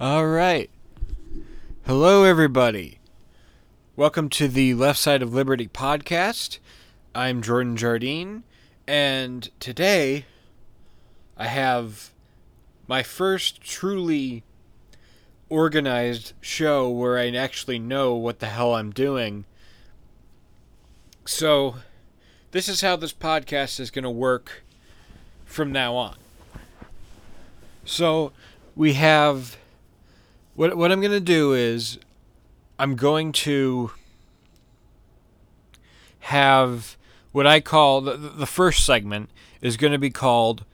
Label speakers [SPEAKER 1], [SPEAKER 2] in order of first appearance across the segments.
[SPEAKER 1] All right. Hello, everybody. Welcome to the Left Side of Liberty podcast. I'm Jordan Jardine, and today I have my first truly organized show where I actually know what the hell I'm doing. So, this is how this podcast is going to work from now on. So, we have what what I'm going to do is I'm going to have what I call the, the first segment is going to be called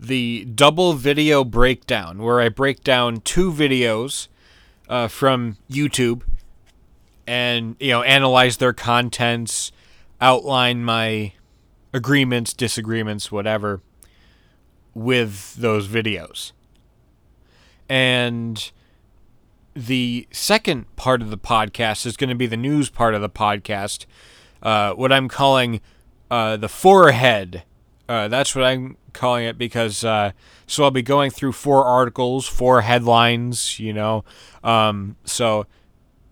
[SPEAKER 1] the double video breakdown, where I break down two videos uh, from YouTube and you know analyze their contents, outline my agreements, disagreements, whatever with those videos. And the second part of the podcast is going to be the news part of the podcast, uh, what I'm calling uh, the forehead. Uh, that's what I'm calling it because uh, so I'll be going through four articles, four headlines, you know. Um, so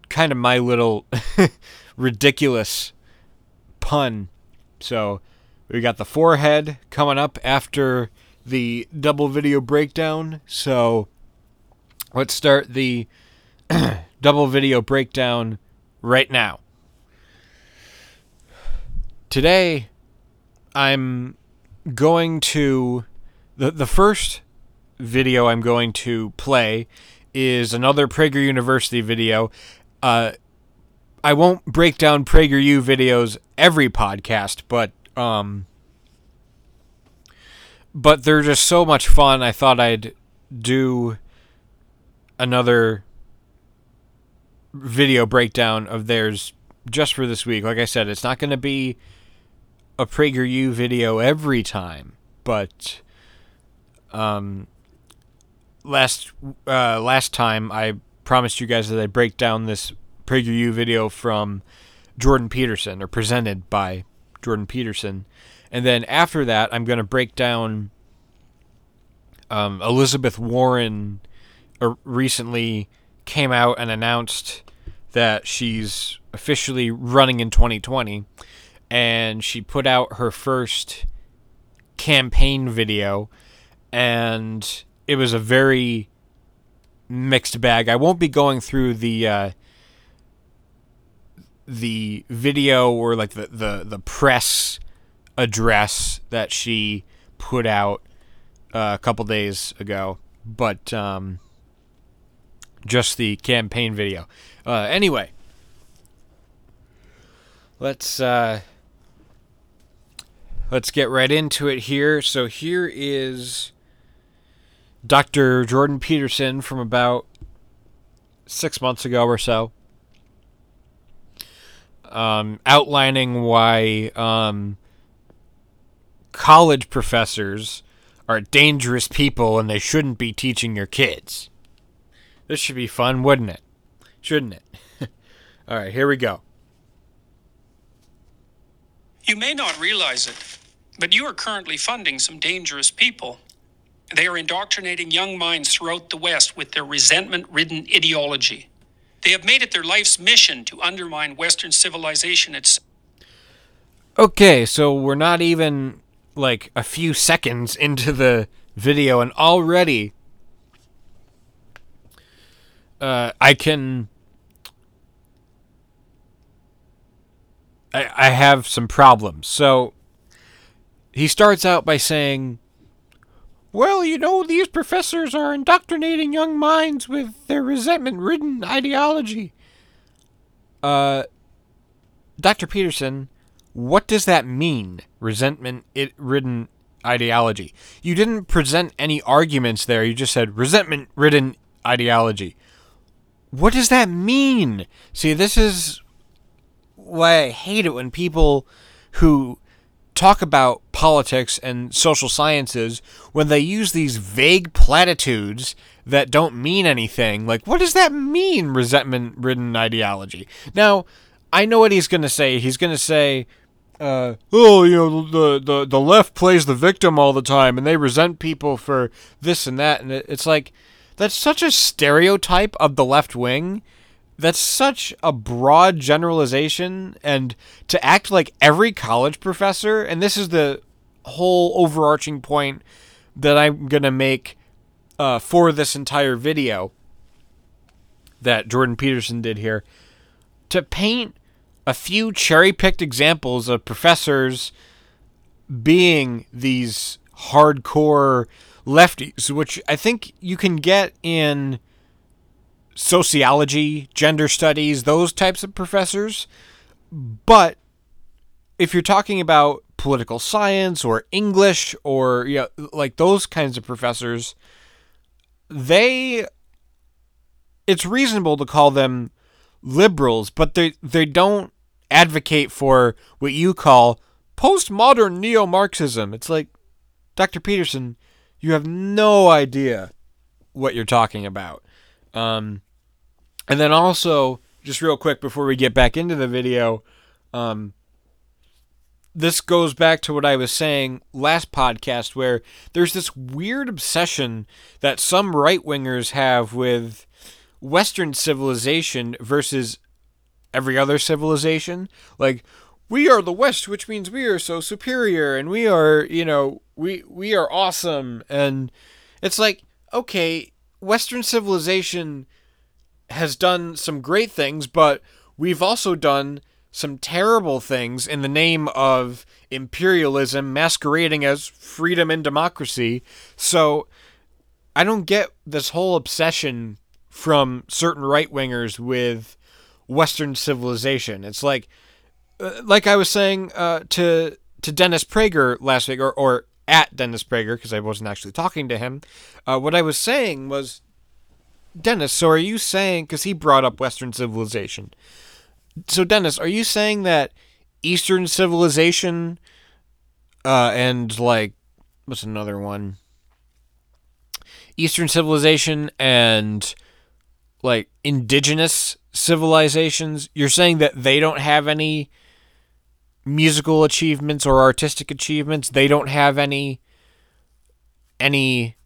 [SPEAKER 1] kind of my little ridiculous pun. So we got the forehead coming up after the double video breakdown. So let's start the double video breakdown right now. Today, I'm going to. The, the first video I'm going to play is another Prager University video. Uh, I won't break down PragerU videos every podcast, but um, but they're just so much fun. I thought I'd do another video breakdown of theirs just for this week. Like I said, it's not going to be a PragerU video every time, but um, last uh, last time I promised you guys that I'd break down this PragerU video from Jordan Peterson or presented by Jordan Peterson. And then after that, I'm going to break down um, Elizabeth Warren uh, recently came out and announced that she's officially running in 2020 and she put out her first campaign video. And it was a very mixed bag. I won't be going through the uh, the video or like the, the, the press address that she put out uh, a couple days ago, but um, just the campaign video. Uh, anyway, let's uh, let's get right into it here. So here is Dr. Jordan Peterson from about six months ago or so, um, outlining why um, college professors are dangerous people and they shouldn't be teaching your kids. This should be fun, wouldn't it? Shouldn't it? All right, here we go.
[SPEAKER 2] You may not realize it, but you are currently funding some dangerous people. They are indoctrinating young minds throughout the West with their resentment ridden ideology. They have made it their life's mission to undermine Western civilization itself.
[SPEAKER 1] Okay, so we're not even like a few seconds into the video, and already uh, I can. I, I have some problems. So he starts out by saying, Well, you know, these professors are indoctrinating young minds with their resentment ridden ideology. Uh, Dr. Peterson, what does that mean? Resentment ridden ideology. You didn't present any arguments there. You just said resentment ridden ideology. What does that mean? See, this is why I hate it when people who talk about politics and social sciences when they use these vague platitudes that don't mean anything. Like, what does that mean, resentment ridden ideology? Now, I know what he's going to say. He's going to say, uh, oh, you know, the, the, the left plays the victim all the time and they resent people for this and that. And it's like, that's such a stereotype of the left wing. That's such a broad generalization and to act like every college professor and this is the whole overarching point that I'm going to make uh, for this entire video that Jordan Peterson did here to paint a few cherry picked examples of professors being these hardcore lefties, which I think you can get in sociology, gender studies, those types of professors. But if you're talking about political science or English or you know, like those kinds of professors, they it's reasonable to call them liberals, but they they don't advocate for what you call postmodern neo-Marxism. It's like Dr. Peterson, you have no idea what you're talking about. Um, and then also, just real quick before we get back into the video, um, this goes back to what I was saying last podcast, where there's this weird obsession that some right wingers have with Western civilization versus every other civilization. Like, we are the West, which means we are so superior, and we are, you know, we we are awesome. And it's like, okay, Western civilization has done some great things, but we've also done some terrible things in the name of imperialism masquerading as freedom and democracy. So I don't get this whole obsession from certain right wingers with Western civilization. It's like, uh, like I was saying uh, to to Dennis Prager last week, or, or at Dennis Prager, because I wasn't actually talking to him. Uh, what I was saying was, Dennis, so are you saying, because he brought up Western civilization. So, Dennis, are you saying that Eastern civilization uh, and, like, what's another one? Eastern civilization and, like, indigenous civilizations, you're saying that they don't have any musical achievements or artistic achievements. They don't have any any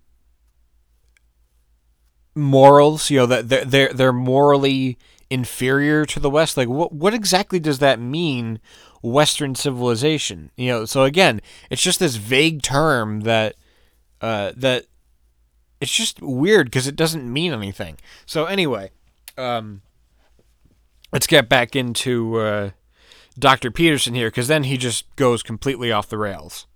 [SPEAKER 1] morals. You know that they're, they're they're morally inferior to the West. Like what what exactly does that mean? Western civilization. You know. So again, it's just this vague term that uh, that it's just weird because it doesn't mean anything. So anyway, um, let's get back into. Uh, Dr. Peterson here because then he just goes completely off the rails.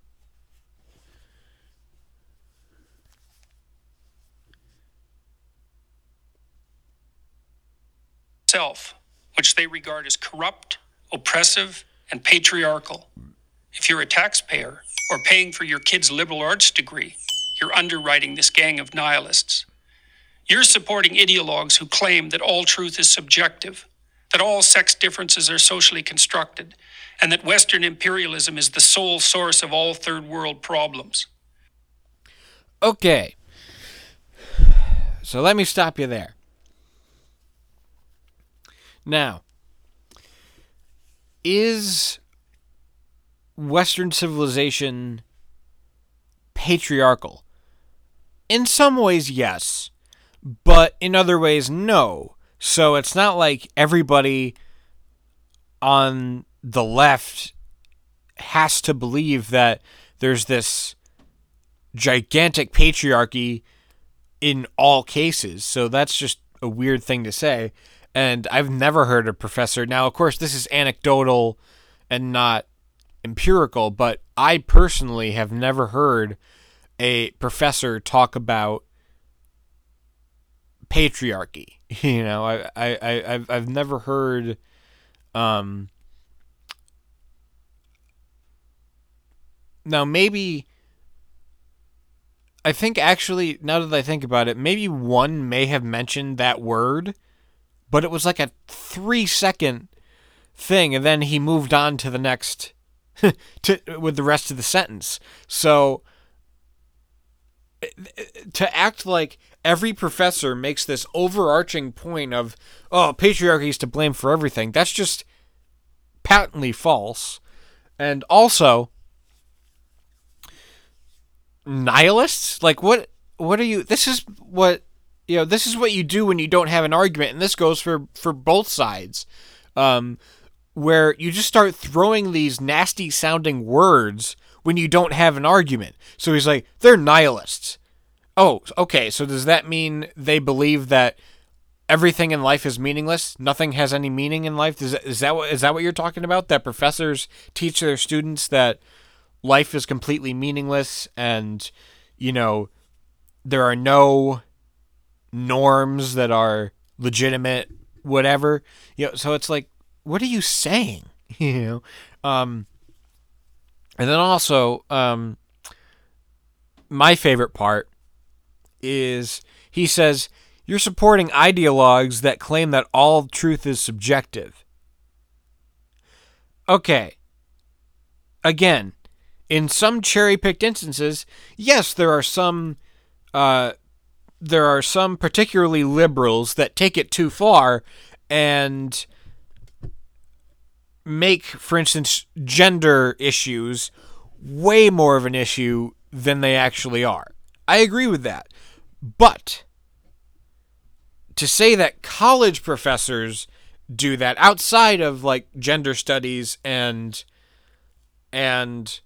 [SPEAKER 2] Self, which they regard as corrupt, oppressive, and patriarchal. If you're a taxpayer or paying for your kid's liberal arts degree, you're underwriting this gang of nihilists. You're supporting ideologues who claim that all truth is subjective that all sex differences are socially constructed, and that Western imperialism is the sole source of all third world problems.
[SPEAKER 1] Okay. So let me stop you there. Now, is Western civilization patriarchal? In some ways, yes, but in other ways, no. So it's not like everybody on the left has to believe that there's this gigantic patriarchy in all cases. So that's just a weird thing to say. And I've never heard a professor. Now, of course, this is anecdotal and not empirical, but I personally have never heard a professor talk about patriarchy. You know, I I I I've I've never heard um now maybe I think actually now that I think about it, maybe one may have mentioned that word, but it was like a 3 second thing and then he moved on to the next to with the rest of the sentence. So to act like every professor makes this overarching point of, oh, patriarchy is to blame for everything. That's just patently false. And also, nihilists? Like, what? What are you? This is what you know, this is what you do when you don't have an argument, and this goes for for both sides, um, where you just start throwing these nasty sounding words when you don't have an argument. So he's like, they're nihilists. Oh, okay. So does that mean they believe that everything in life is meaningless? Nothing has any meaning in life? Is that, is that what is that what you're talking about? That professors teach their students that life is completely meaningless and you know there are no norms that are legitimate whatever you know so it's like what are you saying you know um and then also um my favorite part is he says you're supporting ideologues that claim that all truth is subjective okay again in some cherry picked instances, yes, there are some uh, there are some particularly liberals that take it too far and make, for instance, gender issues way more of an issue than they actually are. I agree with that. But to say that college professors do that outside of like gender studies and and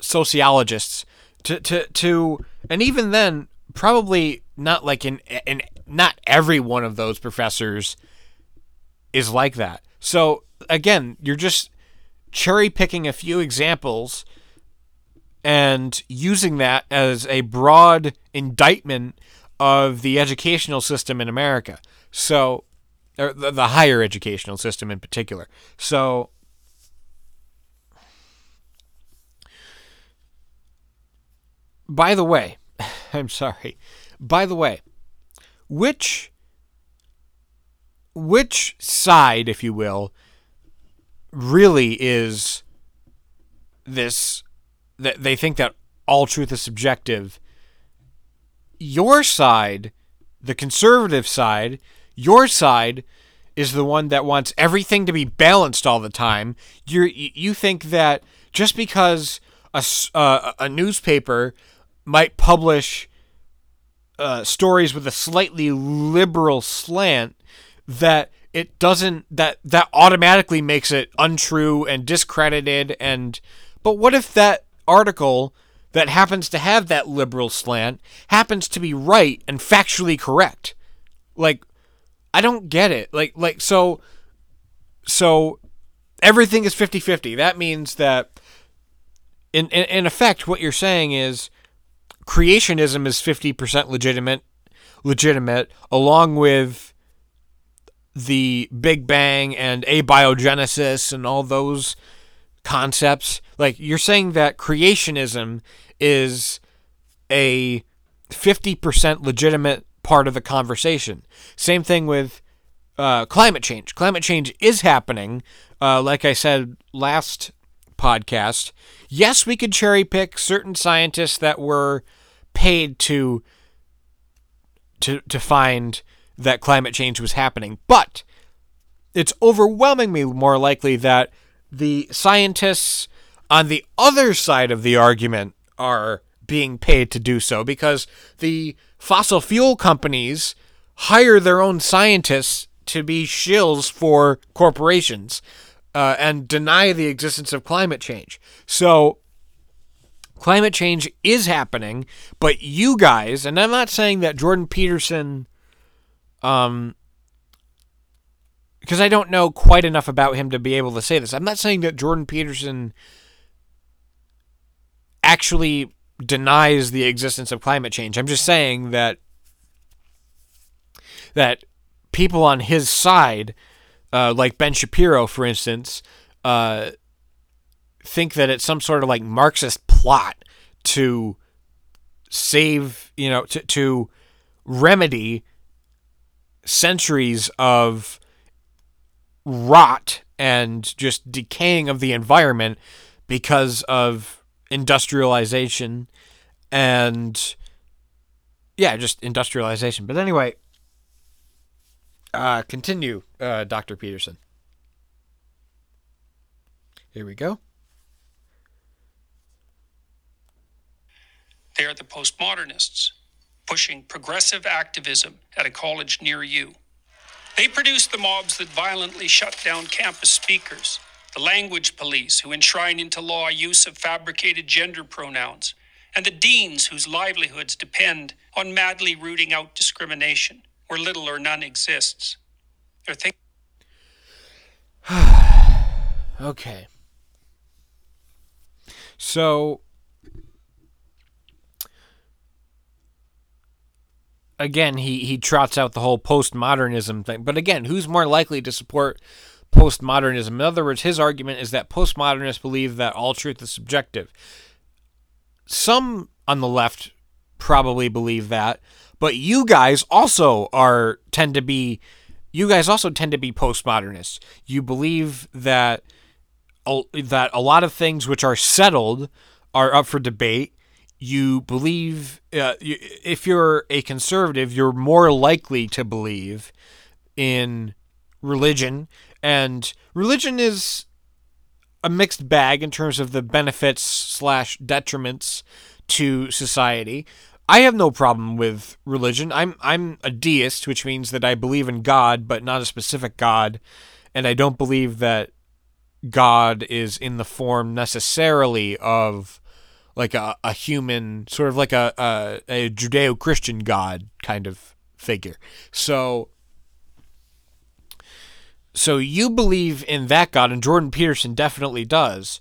[SPEAKER 1] sociologists to to to and even then probably not like in in not every one of those professors is like that. So again, you're just cherry picking a few examples and using that as a broad indictment of the educational system in America. So, the, the higher educational system in particular. So, By the way, I'm sorry. By the way, which which side, if you will, really is this that they think that all truth is subjective. Your side, the conservative side, your side is the one that wants everything to be balanced all the time. You you think that just because a, uh, a newspaper might publish uh, stories with a slightly liberal slant that it doesn't that that automatically makes it untrue and discredited and but what if that article that happens to have that liberal slant happens to be right and factually correct. Like i don't get it. Like like so so everything is 50-50 that means that in, in in effect what you're saying is creationism is 50% legitimate legitimate along with the big bang and abiogenesis and all those concepts like you're saying that creationism is a 50% legitimate part of the conversation. Same thing with uh, climate change. Climate change is happening. Uh, like i said last podcast yes we could cherry pick certain scientists that were paid to to to find that climate change was happening, but it's overwhelmingly more likely that the scientists on the other side of the argument are being paid to do so because the fossil fuel companies hire their own scientists to be shills for corporations uh, and deny the existence of climate change. So Climate change is happening, but you guys, and I'm not saying that Jordan Peterson, um, because I don't know quite enough about him to be able to say this. I'm not saying that Jordan Peterson actually denies the existence of climate change. I'm just saying that that people on his side, uh, like Ben Shapiro, for instance, uh, think that it's some sort of like Marxist plot to save, you know, to, to remedy centuries of rot and just decaying of the environment because of industrialization and yeah, just industrialization. But anyway, uh, continue, uh, Dr. Peterson. Here we go.
[SPEAKER 2] They are the postmodernists. pushing progressive activism at a college near you. They produce the mobs that violently shut down campus speakers, the language police who enshrine into law use of fabricated gender pronouns, and the deans whose livelihoods depend on madly rooting out discrimination where little or none exists. They're think-
[SPEAKER 1] Okay. So again, he he trots out the whole postmodernism thing. But again, who's more likely to support postmodernism? In other words, his argument is that postmodernists believe that all truth is subjective. Some on the left probably believe that, but you guys also are tend to be you guys also tend to be postmodernists. You believe that that a lot of things which are settled are up for debate you believe uh, if you're a conservative, you're more likely to believe in religion, and religion is a mixed bag in terms of the benefits slash detriments to society. I have no problem with religion. I'm I'm a deist, which means that I believe in God, but not a specific God, and I don't believe that God is in the form necessarily of like a, a human, sort of like a, a, a Judeo Christian God kind of figure. So, so you believe in that God, and Jordan Peterson definitely does.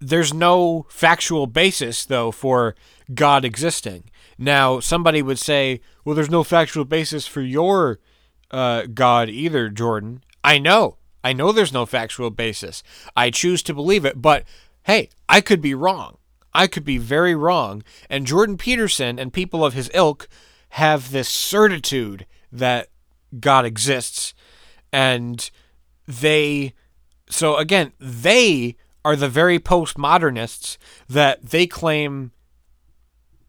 [SPEAKER 1] There's no factual basis, though, for God existing. Now, somebody would say, well, there's no factual basis for your uh, God either, Jordan. I know. I know there's no factual basis. I choose to believe it, but hey, I could be wrong. I could be very wrong. And Jordan Peterson and people of his ilk have this certitude that God exists. And they, so again, they are the very postmodernists that they claim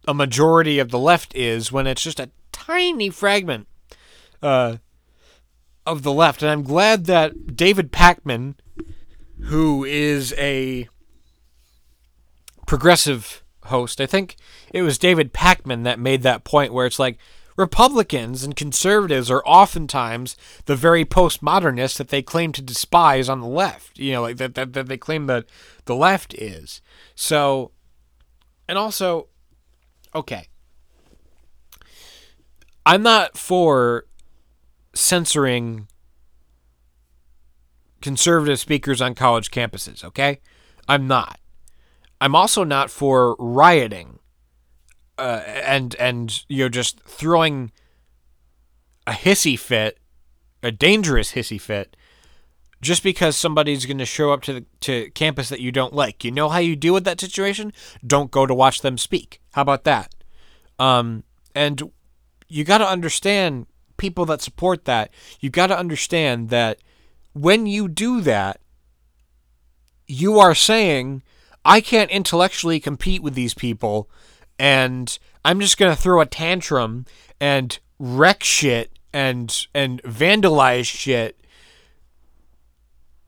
[SPEAKER 1] a majority of the left is when it's just a tiny fragment uh, of the left. And I'm glad that David Pakman, who is a progressive host. I think it was David Pakman that made that point where it's like Republicans and conservatives are oftentimes the very postmodernists that they claim to despise on the left. You know, like that, that, that they claim that the left is. So, and also, okay. I'm not for censoring conservative speakers on college campuses, okay? I'm not. I'm also not for rioting uh, and and you know just throwing a hissy fit, a dangerous hissy fit, just because somebody's going to show up to the to campus that you don't like. You know how you deal with that situation? Don't go to watch them speak. How about that? Um, and you got to understand people that support that. You got to understand that when you do that, you are saying I can't intellectually compete with these people, and I'm just gonna throw a tantrum and wreck shit and and vandalize shit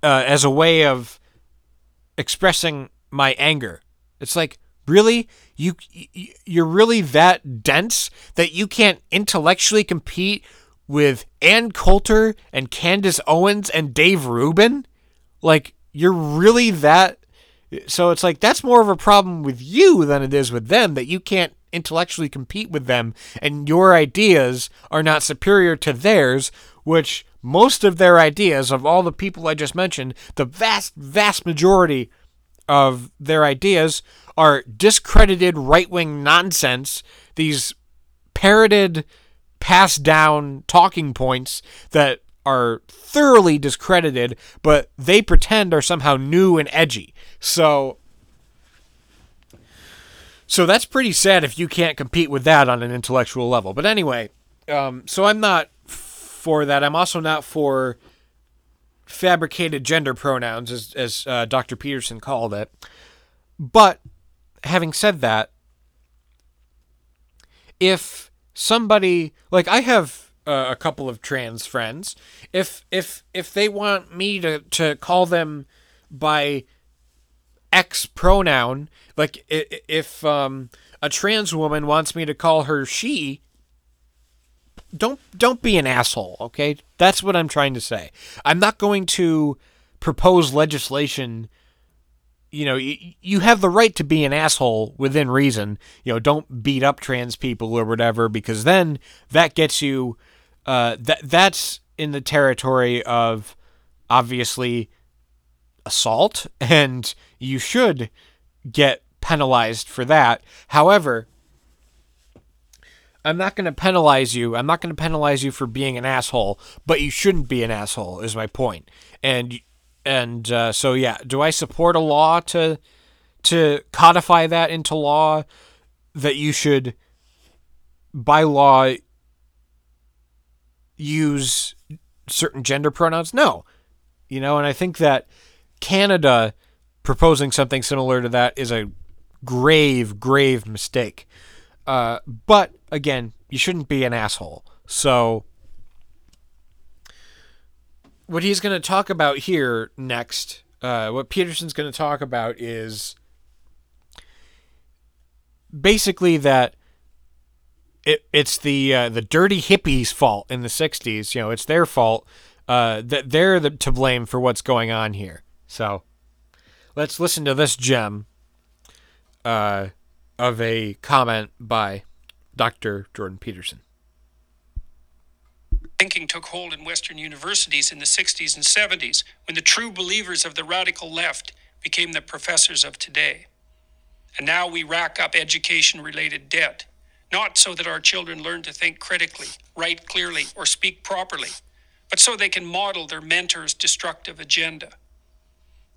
[SPEAKER 1] uh, as a way of expressing my anger. It's like really you you're really that dense that you can't intellectually compete with Ann Coulter and Candace Owens and Dave Rubin? Like you're really that so it's like that's more of a problem with you than it is with them that you can't intellectually compete with them and your ideas are not superior to theirs, which most of their ideas of all the people I just mentioned, the vast vast majority of their ideas are discredited right-wing nonsense, these parroted passed down talking points that are thoroughly discredited, but they pretend are somehow new and edgy. So so that's pretty sad if you can't compete with that on an intellectual level. But anyway, um, so I'm not for that. I'm also not for fabricated gender pronouns, as, as uh, Dr. Peterson called it. But having said that, if somebody like I have uh, a couple of trans friends, if if if they want me to to call them by X pronoun, like if um a trans woman wants me to call her she, don't don't be an asshole, okay? That's what I'm trying to say. I'm not going to propose legislation you know, you, you have the right to be an asshole within reason. You know, don't beat up trans people or whatever, because then that gets you. Uh, that that's in the territory of obviously assault, and you should get penalized for that. However, I'm not going to penalize you. I'm not going to penalize you for being an asshole, but you shouldn't be an asshole. Is my point. And and uh, so yeah, do I support a law to to codify that into law that you should by law use certain gender pronouns? No. You know, and I think that Canada proposing something similar to that is a grave, grave mistake. Uh, but again, you shouldn't be an asshole. So what he's going to talk about here next, uh, what Peterson's going to talk about is basically that it it's the uh, the dirty hippies' fault in the '60s. You know, it's their fault uh, that they're the, to blame for what's going on here. So let's listen to this gem uh, of a comment by Dr. Jordan Peterson
[SPEAKER 2] thinking took hold in Western universities in the 60s and 70s when the true believers of the radical left became the professors of today. And now we rack up education related debt, not so that our children learn to think critically, write clearly, or speak properly, but so they can model their mentor's destructive agenda.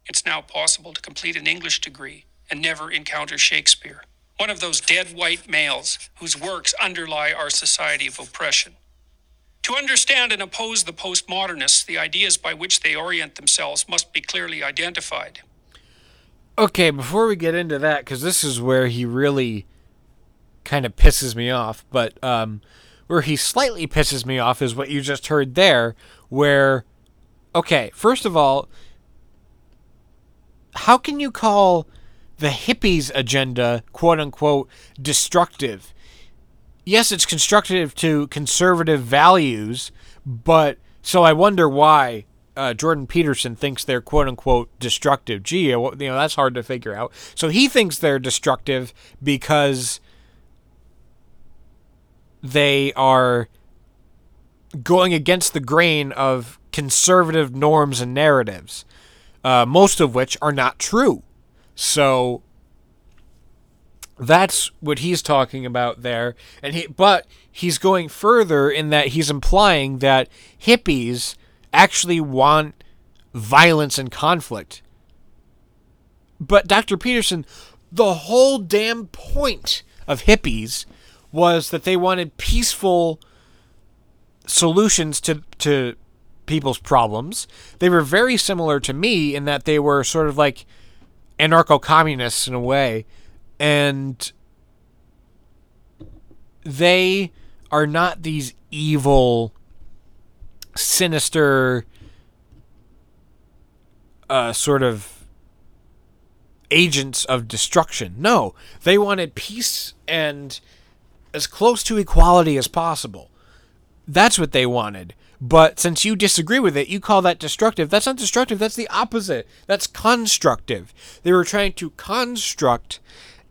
[SPEAKER 2] It's now possible to complete an English degree and never encounter Shakespeare, one of those dead white males whose works underlie our society of oppression. To understand and oppose the postmodernists, the ideas by which they orient themselves must be clearly identified.
[SPEAKER 1] Okay, before we get into that, because this is where he really kind of pisses me off, but um, where he slightly pisses me off is what you just heard there, where, okay, first of all, how can you call the hippies' agenda, quote unquote, destructive? yes, it's constructive to conservative values, but so I wonder why uh, Jordan Peterson thinks they're quote unquote destructive. Gee, you know that's hard to figure out. So he thinks they're destructive because they are going against the grain of conservative norms and narratives, uh, most of which are not true. So that's what he's talking about there and he but he's going further in that he's implying that hippies actually want violence and conflict but Dr. Peterson the whole damn point of hippies was that they wanted peaceful solutions to to people's problems they were very similar to me in that they were sort of like anarcho-communists in a way and they are not these evil, sinister, uh, sort of agents of destruction. No, they wanted peace and as close to equality as possible. That's what they wanted. But since you disagree with it, you call that destructive. That's not destructive, that's the opposite. That's constructive. They were trying to construct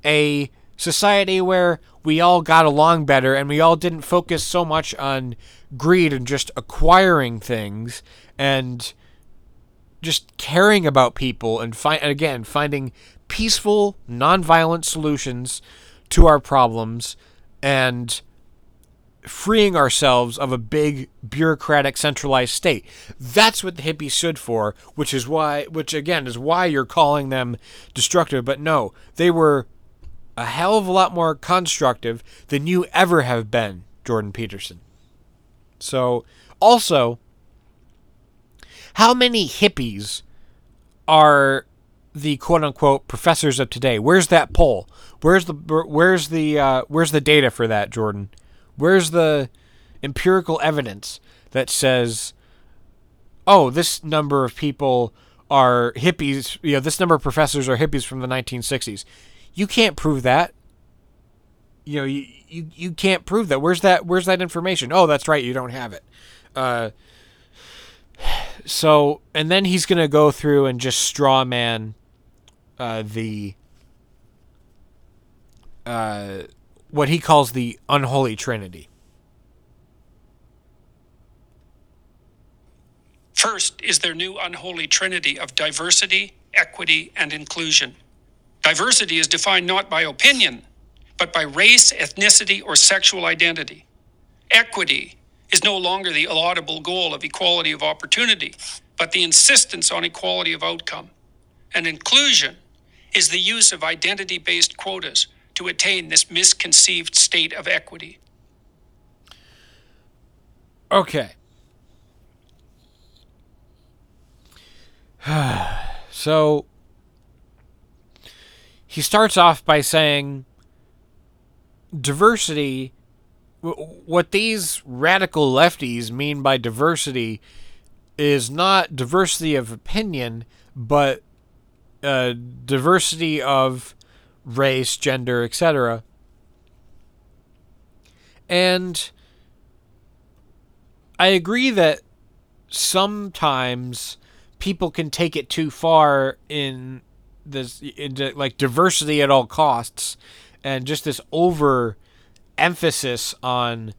[SPEAKER 1] a society where we all got along better and we all didn't focus so much on greed and just acquiring things and just caring about people and again finding peaceful nonviolent solutions to our problems and freeing ourselves of a big bureaucratic centralized state. That's what the hippies stood for, which is why which again is why you're calling them destructive, but no, they were a hell of a lot more constructive than you ever have been, Jordan Peterson. So, also, how many hippies are the quote unquote professors of today? Where's that poll? Where's the where's the uh, where's the data for that, Jordan? Where's the empirical evidence that says, oh, this number of people are hippies? You know, this number of professors are hippies from the 1960s. You can't prove that. you know you, you you can't prove that. Where's that Where's that information? Oh, that's right, you don't have it. Uh, so and then he's gonna go through and just straw man uh, the uh, what he calls the unholy trinity.
[SPEAKER 2] First is their new unholy trinity of diversity, equity, and inclusion. Diversity is defined not by opinion, but by race, ethnicity, or sexual identity. Equity is no longer the laudable goal of equality of opportunity, but the insistence on equality of outcome. And inclusion is the use of identity based quotas to attain this misconceived state of equity.
[SPEAKER 1] Okay. so he starts off by saying diversity what these radical lefties mean by diversity is not diversity of opinion but uh, diversity of race, gender, etc. And I agree that sometimes people can take it too far in this into like diversity at all costs and just this over emphasis on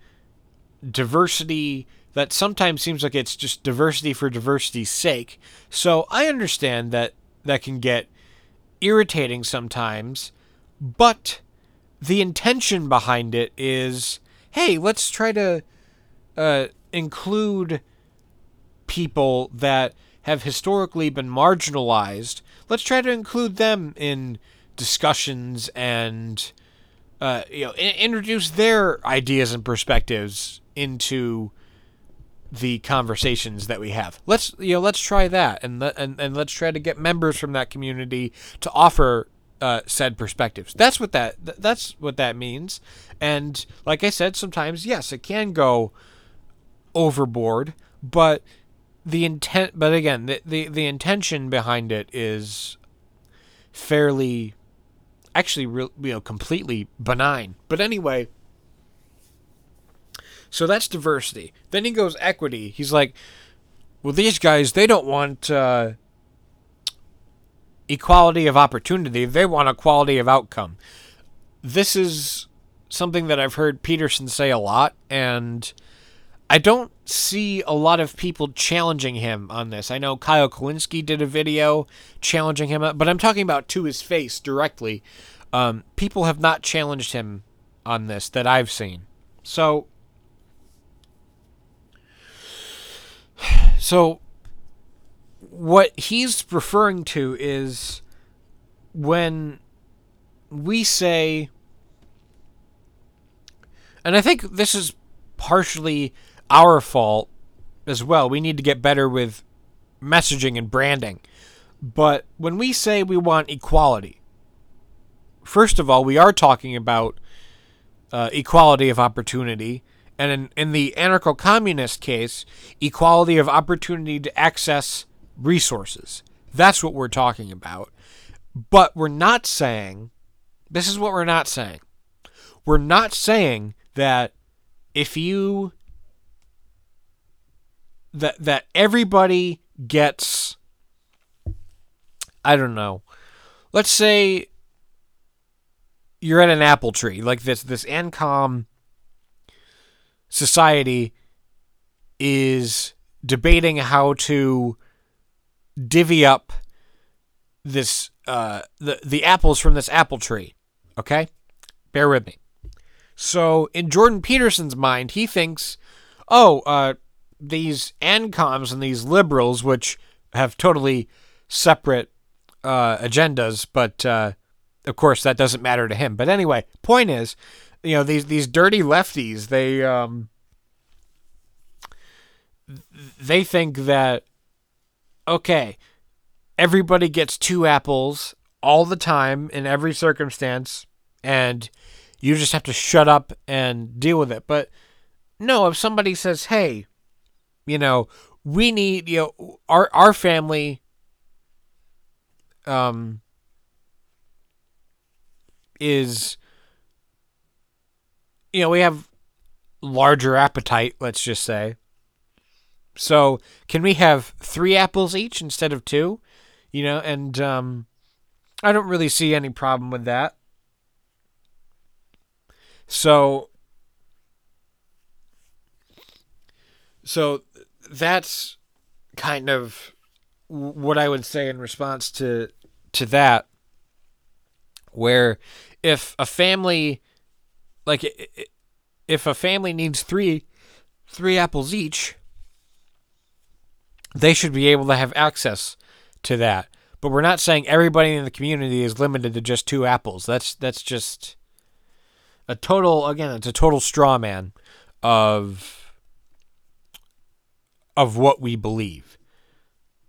[SPEAKER 1] diversity that sometimes seems like it's just diversity for diversity's sake. So I understand that that can get irritating sometimes, but the intention behind it is hey, let's try to uh, include people that have historically been marginalized. Let's try to include them in discussions and uh, you know introduce their ideas and perspectives into the conversations that we have. Let's you know let's try that and and and let's try to get members from that community to offer uh, said perspectives. That's what that that's what that means. And like I said, sometimes yes, it can go overboard, but the intent. But again, the the, the intention behind it is fairly, actually, you know, completely benign. But anyway. So that's diversity. Then he goes equity. He's like, well, these guys, they don't want uh, equality of opportunity, they want equality of outcome. This is something that I've heard Peterson say a lot, and I don't see a lot of people challenging him on this. I know Kyle Kulinski did a video challenging him, but I'm talking about to his face directly. Um, people have not challenged him on this that I've seen. So So, what he's referring to is when we say, and I think this is partially our fault as well. We need to get better with messaging and branding. But when we say we want equality, first of all, we are talking about uh, equality of opportunity and in, in the anarcho communist case, equality of opportunity to access resources. That's what we're talking about. But we're not saying, this is what we're not saying. We're not saying that if you, that, that everybody gets, I don't know, let's say you're at an apple tree, like this, this ANCOM society is debating how to divvy up this uh, the the apples from this apple tree. Okay, bear with me. So in Jordan Peterson's mind, he thinks, oh, uh, these ANCOMs and these liberals, which have totally separate uh, agendas, but uh, of course that doesn't matter to him. But anyway, point is, you know these these dirty lefties they um they think that okay everybody gets two apples all the time in every circumstance and you just have to shut up and deal with it. But no if somebody says hey you know we need you know our our family um is you know, we have larger appetite, let's just say. So, can we have three apples each instead of two? You know, and um, I don't really see any problem with that. So, so that's kind of what I would say in response to to that. Where if a family, like, if a family needs three three apples each, they should be able to have access to that. But we're not saying everybody in the community is limited to just two apples. That's that's just a total again, it's a total straw man of of what we believe.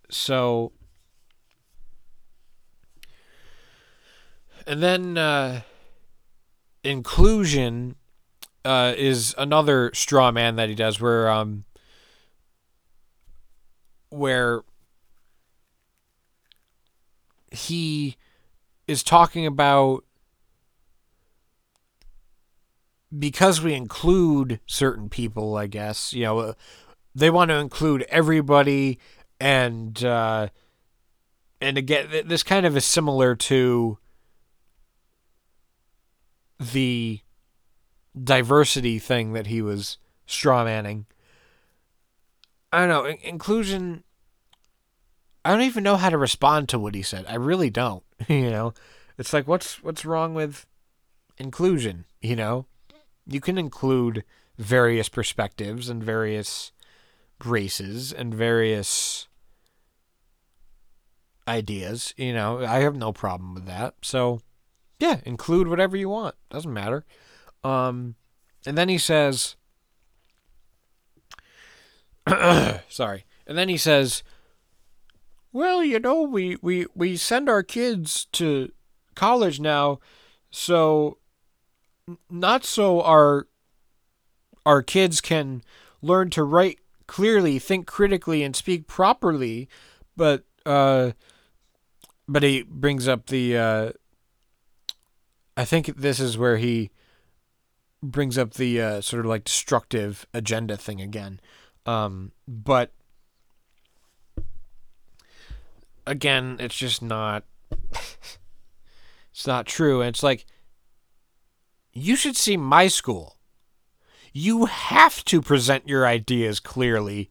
[SPEAKER 1] So and then uh, inclusion uh, is another straw man that he does where um where he is talking about because we include certain people, I guess, you know, uh, they want to include everybody and uh and again this kind of is similar to the diversity thing that he was strawmanning. I don't know, inclusion I don't even know how to respond to what he said. I really don't. you know, it's like what's what's wrong with inclusion? You know, you can include various perspectives and various races and various ideas. You know, I have no problem with that. So, yeah, include whatever you want. Doesn't matter. Um, and then he says, sorry. And then he says, well, you know, we, we, we send our kids to college now, so not so our our kids can learn to write clearly, think critically, and speak properly, but uh, but he brings up the uh, I think this is where he brings up the uh, sort of like destructive agenda thing again. Um, but again, it's just not. it's not true. And it's like, you should see my school. You have to present your ideas clearly,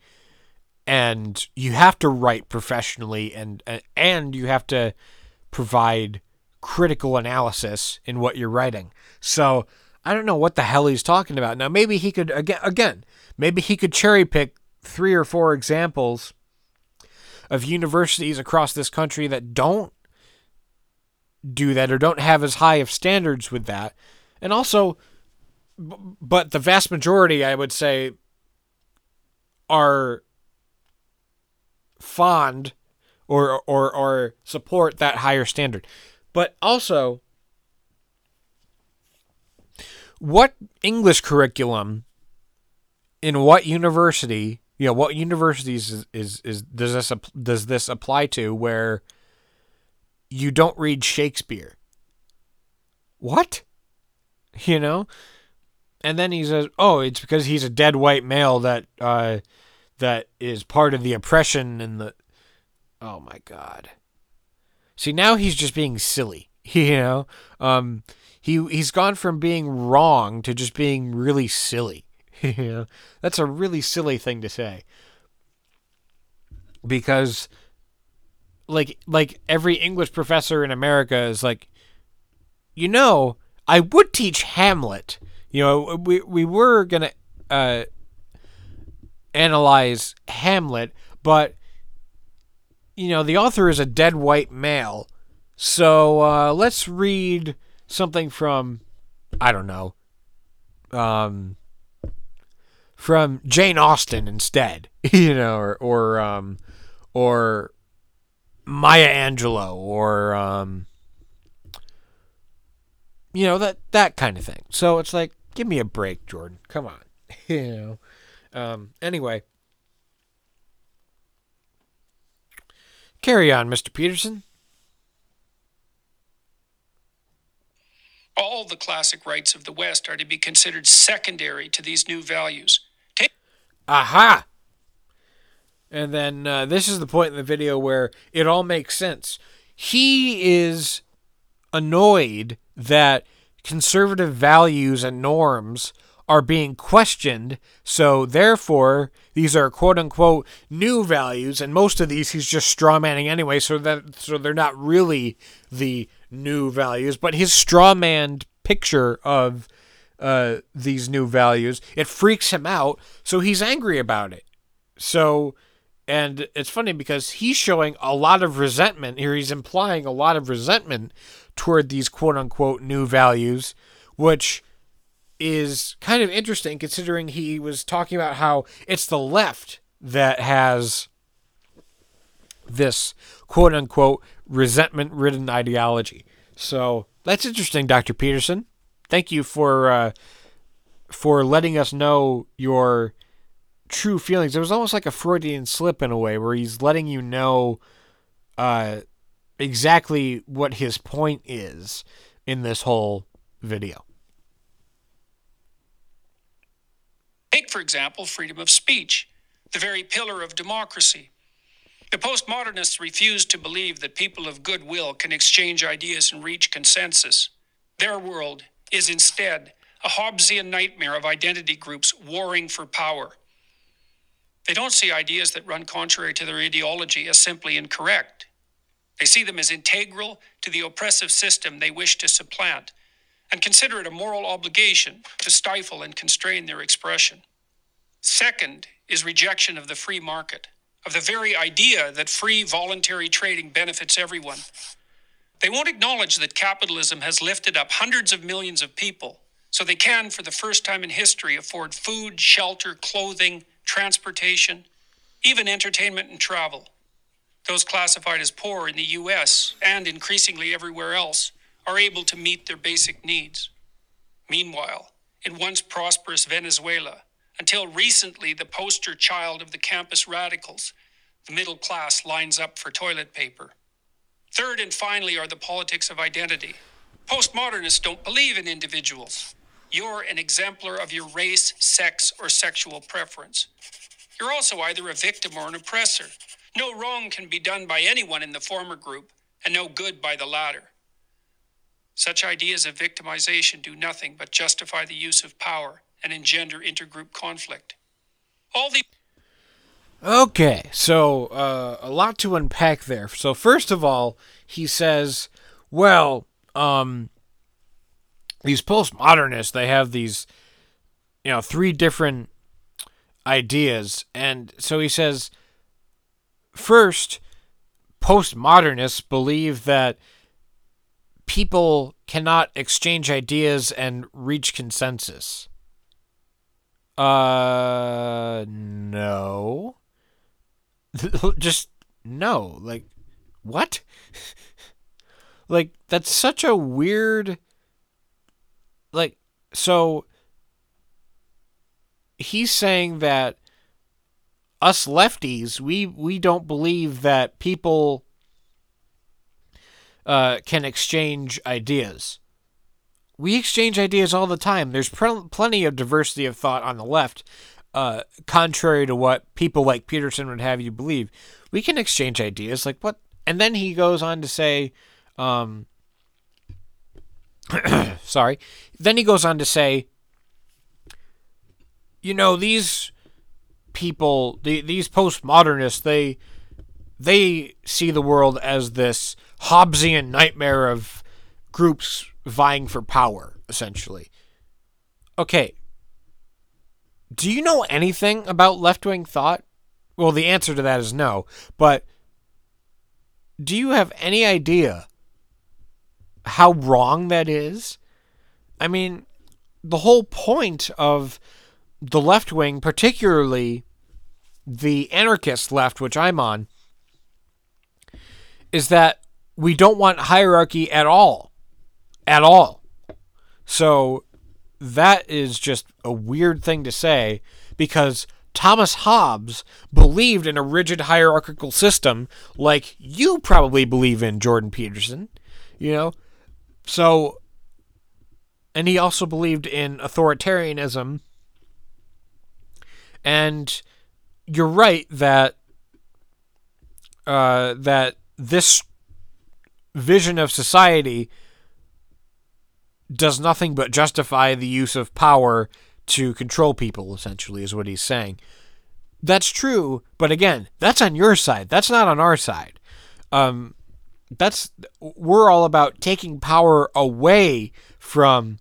[SPEAKER 1] and you have to write professionally, and and you have to provide critical analysis in what you're writing. So I don't know what the hell he's talking about. Now maybe he could again again maybe he could cherry pick three or four examples of universities across this country that don't do that or don't have as high of standards with that. And also, but the vast majority, I would say, are fond or or or support that higher standard. But also, what English curriculum in what university you know what universities is, is, is does this does this apply to where you don't read Shakespeare? What? You know? And then he says, "Oh, it's because he's a dead white male that uh, that is part of the oppression and the." Oh my god. See, now he's just being silly. You know, um, he he's gone from being wrong to just being really silly. you know, that's a really silly thing to say. Because like like every English professor in America is like you know, I would teach Hamlet. You know, we we were going to uh analyze Hamlet, but you know, the author is a dead white male. So, uh let's read something from I don't know. Um from Jane Austen instead, you know, or or um, or Maya Angelou, or um, you know that that kind of thing. So it's like, give me a break, Jordan. Come on, you know. Um, anyway, carry on, Mr. Peterson.
[SPEAKER 2] All the classic rights of the West are to be considered secondary to these new values. Take
[SPEAKER 1] Aha! And then uh, this is the point in the video where it all makes sense. He is annoyed that conservative values and norms are being questioned. So, therefore, these are quote unquote new values, and most of these he's just strawmanning anyway, so that so they're not really the new values. But his strawmanned picture of uh, these new values it freaks him out, so he's angry about it. So, and it's funny because he's showing a lot of resentment here. He's implying a lot of resentment toward these quote unquote new values, which is kind of interesting considering he was talking about how it's the left that has this quote unquote resentment ridden ideology. So that's interesting, Dr. Peterson. Thank you for uh, for letting us know your true feelings. It was almost like a Freudian slip in a way, where he's letting you know uh, exactly what his point is in this whole video.
[SPEAKER 2] Take, for example, freedom of speech, the very pillar of democracy. The postmodernists refuse to believe that people of goodwill can exchange ideas and reach consensus. Their world is instead a Hobbesian nightmare of identity groups warring for power. They don't see ideas that run contrary to their ideology as simply incorrect. They see them as integral to the oppressive system they wish to supplant and consider it a moral obligation to stifle and constrain their expression. Second is rejection of the free market, of the very idea that free voluntary trading benefits everyone. They won't acknowledge that capitalism has lifted up hundreds of millions of people so they can, for the first time in history, afford food, shelter, clothing, transportation, even entertainment and travel. Those classified as poor in the US and increasingly everywhere else are able to meet their basic needs. Meanwhile, in once prosperous Venezuela, until recently the poster child of the campus radicals, the middle class lines up for toilet paper. Third and finally are the politics of identity. Postmodernists don't believe in individuals. You're an exemplar of your race, sex, or sexual preference. You're also either a victim or an oppressor. No wrong can be done by anyone in the former group, and no good by the latter. Such ideas of victimization do nothing but justify the use of power and engender intergroup conflict. All the
[SPEAKER 1] Okay, so uh, a lot to unpack there. So first of all, he says, "Well, um, these postmodernists they have these, you know, three different ideas, and so he says, first, postmodernists believe that people cannot exchange ideas and reach consensus." Uh, no. Just no. Like, what? like, that's such a weird. Like, so. He's saying that us lefties, we, we don't believe that people uh, can exchange ideas we exchange ideas all the time. There's plenty of diversity of thought on the left, uh, contrary to what people like Peterson would have you believe. We can exchange ideas. Like what? And then he goes on to say, um, sorry. Then he goes on to say, you know, these people, the, these postmodernists, they they see the world as this Hobbesian nightmare of groups vying for power, essentially. Okay. Do you know anything about left wing thought? Well, the answer to that is no. But do you have any idea how wrong that is? I mean, the whole point of the left wing, particularly the anarchist left, which I'm on, is that we don't want hierarchy at all at all. So that is just a weird thing to say because Thomas Hobbes believed in a rigid hierarchical system like you probably believe in, Jordan Peterson. You know? So and he also believed in authoritarianism. And you're right that uh, that this vision of society does nothing but justify the use of power to control people, essentially, is what he's saying. That's true, but again, that's on your side. That's not on our side. Um, that's we're all about taking power away from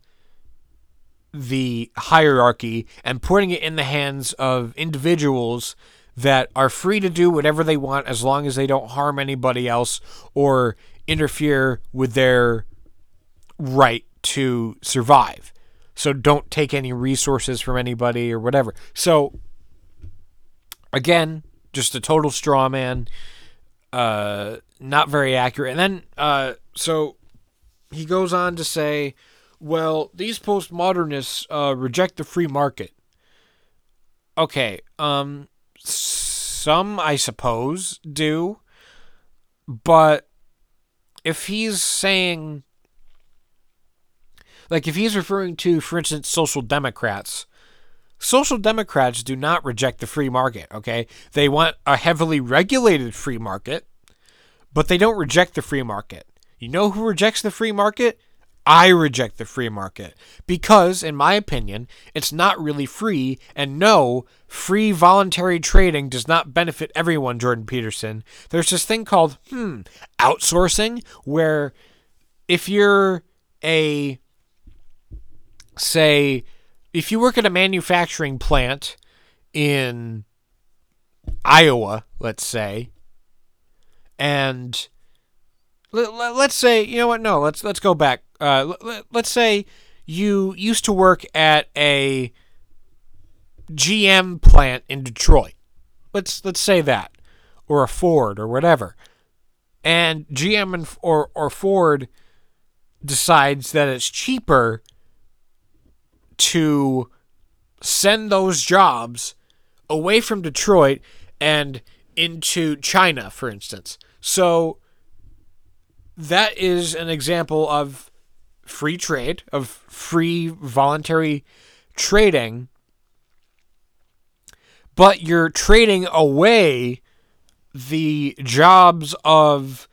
[SPEAKER 1] the hierarchy and putting it in the hands of individuals that are free to do whatever they want as long as they don't harm anybody else or interfere with their right to survive. So don't take any resources from anybody or whatever. So again, just a total straw man. Uh, not very accurate. And then, uh, so he goes on to say, well, these postmodernists uh, reject the free market. Okay, um, some I suppose do, but if he's saying, like, if he's referring to, for instance, social democrats, social democrats do not reject the free market, okay? They want a heavily regulated free market, but they don't reject the free market. You know who rejects the free market? I reject the free market because, in my opinion, it's not really free. And no, free voluntary trading does not benefit everyone, Jordan Peterson. There's this thing called, hmm, outsourcing, where if you're a, say, if you work at a manufacturing plant in Iowa, let's say, and let, us say, you know what? No, let's let's go back uh, let's say you used to work at a GM plant in Detroit. Let's let's say that, or a Ford or whatever, and GM and, or or Ford decides that it's cheaper to send those jobs away from Detroit and into China, for instance. So that is an example of free trade, of free voluntary trading, but you're trading away the jobs of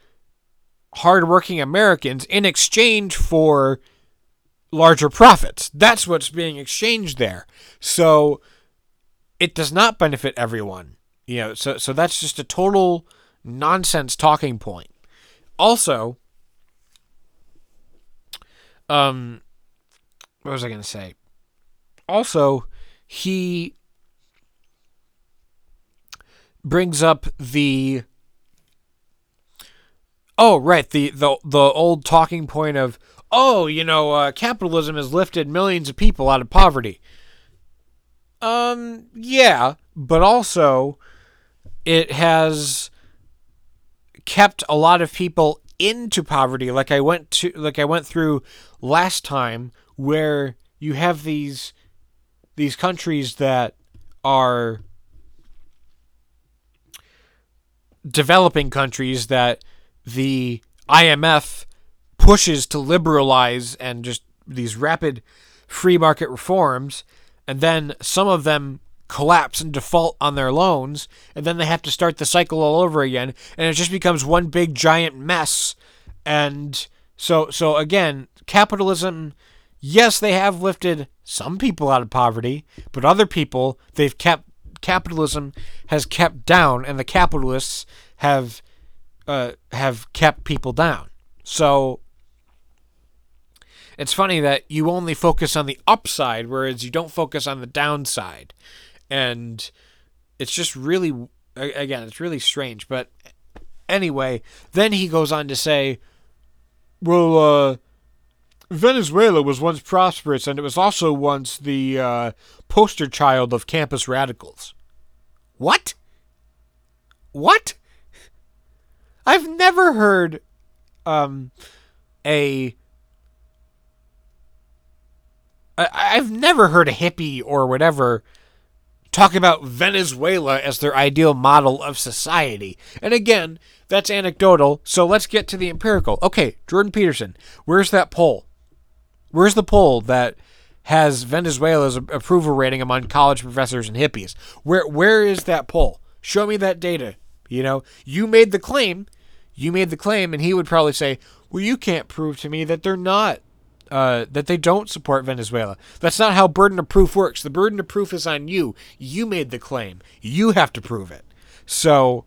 [SPEAKER 1] hardworking Americans in exchange for larger profits. That's what's being exchanged there. So it does not benefit everyone. You know, so so that's just a total nonsense talking point. Also, um, what was I going to say? Also, he brings up the oh right the the the old talking point of oh you know uh, capitalism has lifted millions of people out of poverty um yeah but also it has kept a lot of people into poverty like I went to like I went through last time where you have these these countries that are developing countries that the IMF pushes to liberalize and just these rapid free market reforms. And then some of them collapse and default on their loans, and then they have to start the cycle all over again, and it just becomes one big giant mess. And so, so again, capitalism, yes, they have lifted some people out of poverty, but other people they've kept capitalism has kept down, and the capitalists have uh, have kept people down. So it's funny that you only focus on the upside, whereas you don't focus on the downside and it's just really again it's really strange. But anyway then he goes on to say well uh, venezuela was once prosperous and it was also once the uh, poster child of campus radicals. What? What? I've never heard um a I've never heard a hippie or whatever talk about Venezuela as their ideal model of society. And again, that's anecdotal, so let's get to the empirical. Okay, Jordan Peterson, where's that poll? Where's the poll that has Venezuela's approval rating among college professors and hippies? Where where is that poll? Show me that data. You know, you made the claim, you made the claim, and he would probably say, "Well, you can't prove to me that they're not." Uh, that they don't support Venezuela. That's not how burden of proof works. The burden of proof is on you. You made the claim. You have to prove it. So,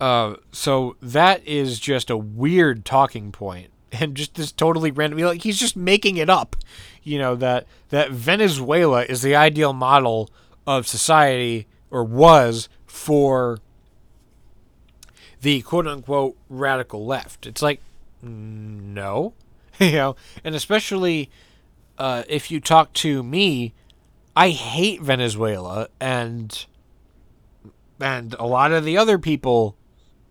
[SPEAKER 1] uh, so that is just a weird talking point, and just this totally random. Like he's just making it up. You know that that Venezuela is the ideal model of society, or was for the quote unquote radical left. It's like no, you know, and especially uh, if you talk to me, I hate Venezuela and and a lot of the other people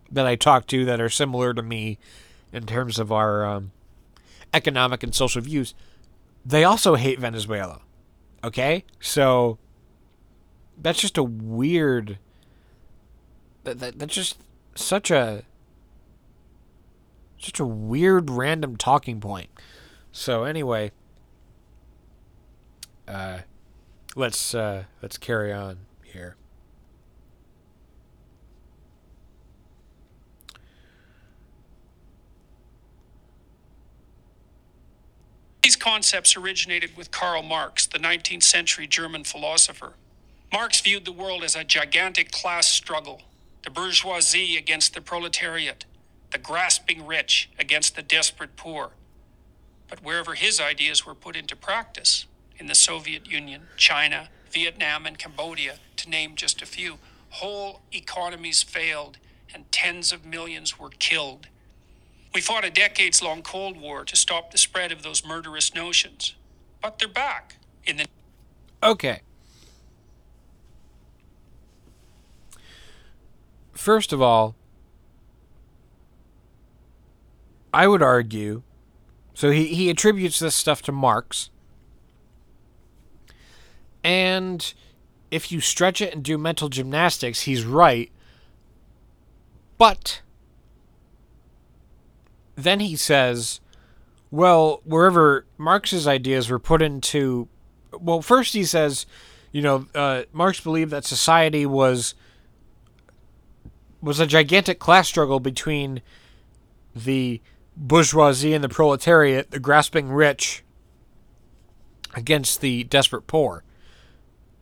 [SPEAKER 1] that I talk to that are similar to me in terms of our um, economic and social views, they also hate Venezuela. Okay, so that's just a weird. That, that that's just such a such a weird random talking point. So anyway, uh, let's uh, let's carry on here.
[SPEAKER 2] These concepts originated with Karl Marx, the 19th century German philosopher. Marx viewed the world as a gigantic class struggle the bourgeoisie against the proletariat, the grasping rich against the desperate poor. But wherever his ideas were put into practice, in the Soviet Union, China, Vietnam, and Cambodia, to name just a few, whole economies failed and tens of millions were killed. We fought a decades long Cold War to stop the spread of those murderous notions. But they're back in the
[SPEAKER 1] Okay. First of all, I would argue so he, he attributes this stuff to Marx. And if you stretch it and do mental gymnastics, he's right. But then he says, well, wherever Marx's ideas were put into. Well, first he says, you know, uh, Marx believed that society was was a gigantic class struggle between the bourgeoisie and the proletariat, the grasping rich, against the desperate poor.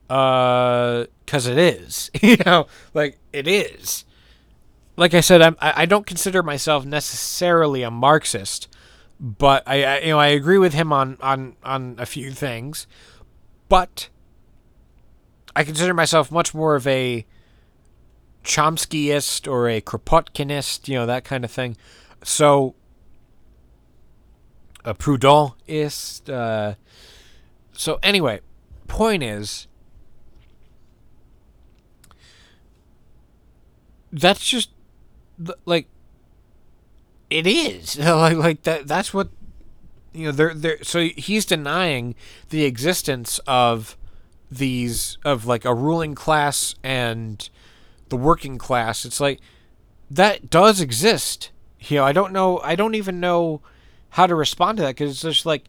[SPEAKER 1] Uh, because it is, you know, like it is. Like I said, I'm, I don't consider myself necessarily a Marxist, but I, I, you know, I agree with him on on on a few things, but I consider myself much more of a Chomskyist or a Kropotkinist, you know, that kind of thing. So, a Proudhonist. Uh, so, anyway, point is, that's just like it is like like that. That's what you know. They're they're so he's denying the existence of these of like a ruling class and the working class. It's like that does exist. You know, I don't know. I don't even know how to respond to that because it's just like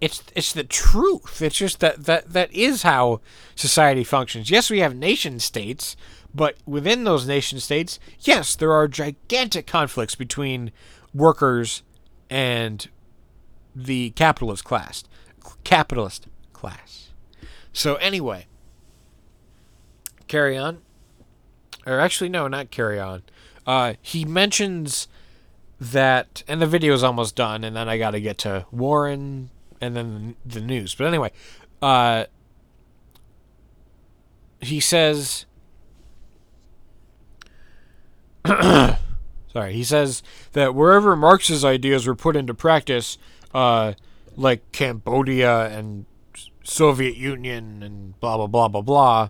[SPEAKER 1] it's it's the truth. It's just that that that is how society functions. Yes, we have nation states, but within those nation states, yes, there are gigantic conflicts between workers and the capitalist class. Capitalist class. So anyway, carry on or actually no, not carry on. Uh, he mentions that, and the video is almost done, and then I got to get to Warren and then the, news. But anyway, uh, he says. sorry, he says that wherever Marx's ideas were put into practice, uh, like Cambodia and Soviet Union and blah blah blah blah blah,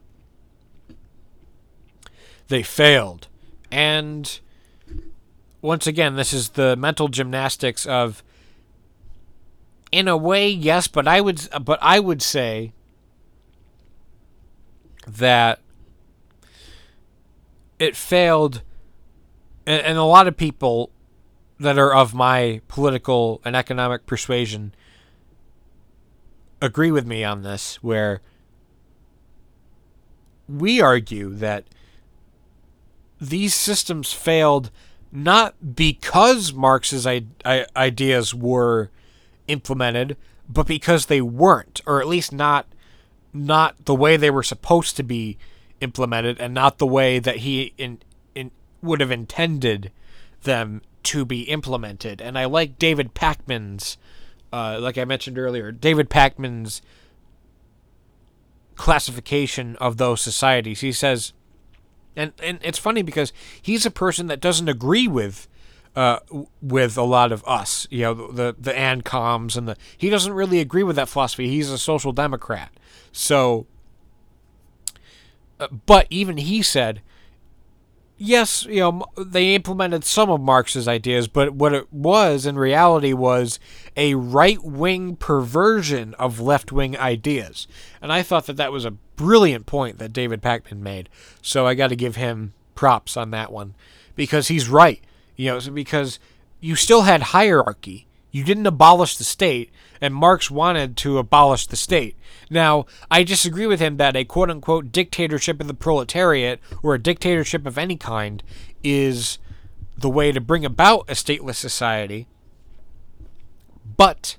[SPEAKER 1] they failed. And once again, this is the mental gymnastics of in a way, yes, but I would but I would say that it failed and, and a lot of people that are of my political and economic persuasion agree with me on this, where we argue that these systems failed not because Marx's I- I- ideas were implemented, but because they weren't, or at least not not the way they were supposed to be implemented, and not the way that he in, in would have intended them to be implemented. And I like David Pakman's, uh, like I mentioned earlier, David Pakman's classification of those societies. He says, and and it's funny because he's a person that doesn't agree with. Uh, with a lot of us, you know, the the ANCOMs and the he doesn't really agree with that philosophy. He's a social democrat, so. Uh, but even he said yes, you know, they implemented some of Marx's ideas, but what it was in reality was a right wing perversion of left wing ideas. And I thought that that was a brilliant point that David Pakman made. So I got to give him props on that one because he's right. You know, because you still had hierarchy. You didn't abolish the state, and Marx wanted to abolish the state. Now, I disagree with him that a quote unquote dictatorship of the proletariat or a dictatorship of any kind is the way to bring about a stateless society. But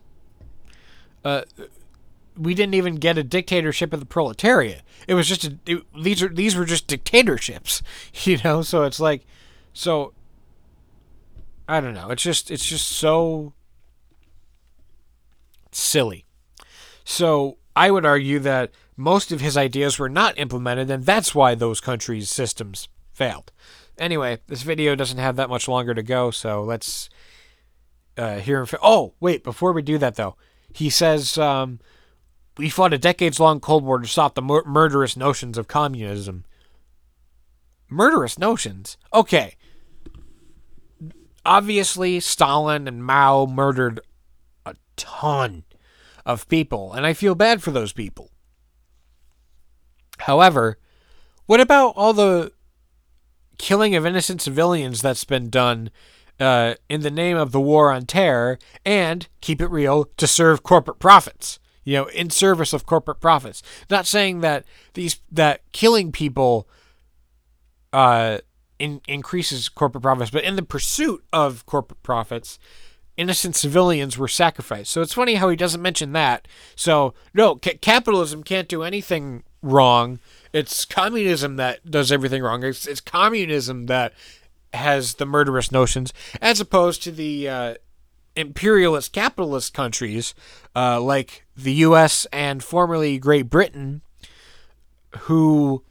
[SPEAKER 1] uh, we didn't even get a dictatorship of the proletariat. It was just a, it, these are these were just dictatorships, you know. So it's like, so I don't know. It's just it's just so silly. So I would argue that most of his ideas were not implemented, and that's why those countries' systems failed. Anyway, this video doesn't have that much longer to go, so let's uh, hear him. Fa- oh, wait, before we do that, though, he says um, we fought a decades long Cold War to stop the mur- murderous notions of communism. Murderous notions? Okay. Obviously, Stalin and Mao murdered a ton of people, and I feel bad for those people. However, what about all the killing of innocent civilians that's been done uh, in the name of the war on terror and, keep it real, to serve corporate profits? You know, in service of corporate profits. Not saying that these that killing people uh, in, increases corporate profits, but in the pursuit of corporate profits, innocent civilians were sacrificed. So it's funny how he doesn't mention that. So, no, ca- capitalism can't do anything wrong. It's communism that does everything wrong. It's, it's communism that has the murderous notions, as opposed to the uh, imperialist capitalist countries uh, like the U.S. and formerly Great Britain, who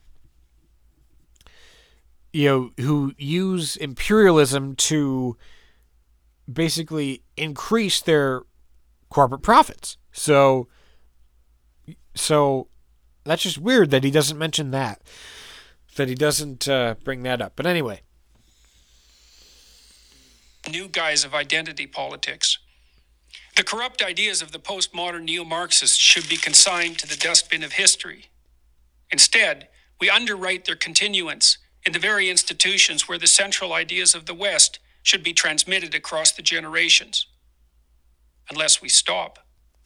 [SPEAKER 1] you know who use imperialism to basically increase their corporate profits. So so that's just weird that he doesn't mention that. That he doesn't uh, bring that up. But anyway,
[SPEAKER 2] new guise of identity politics. The corrupt ideas of the postmodern neo Marxists should be consigned to the dustbin of history. Instead, we underwrite their continuance in the very institutions where the central ideas of the West should be transmitted across the generations. Unless we stop,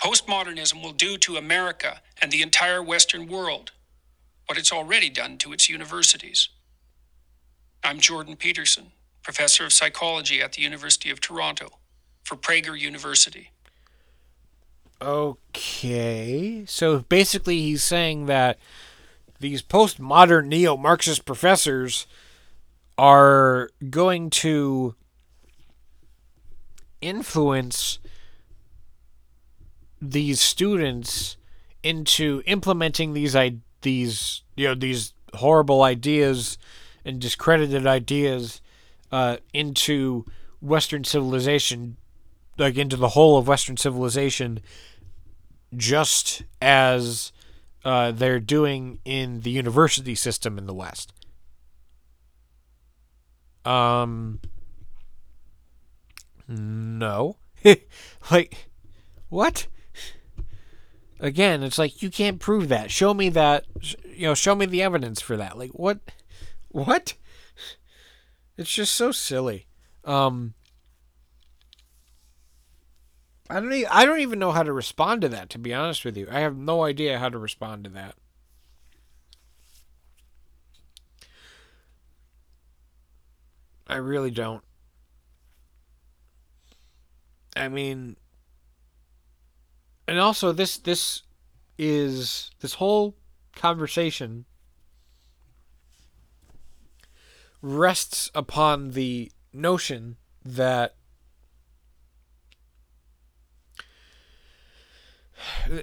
[SPEAKER 2] postmodernism will do to America and the entire Western world what it's already done to its universities. I'm Jordan Peterson, professor of psychology at the University of Toronto for Prager University.
[SPEAKER 1] Okay. So basically, he's saying that these postmodern neo Marxist professors are going to influence these students into implementing these these you know these horrible ideas and discredited ideas uh, into Western civilization, like into the whole of Western civilization, just as uh, they're doing in the university system in the West. Um, no. like, what? Again, it's like you can't prove that. Show me that. You know, show me the evidence for that. Like, what? What? It's just so silly. Um, I don't. e- I don't even know how to respond to that. To be honest with you, I have no idea how to respond to that. I really don't. I mean, and also this this is this whole conversation rests upon the notion that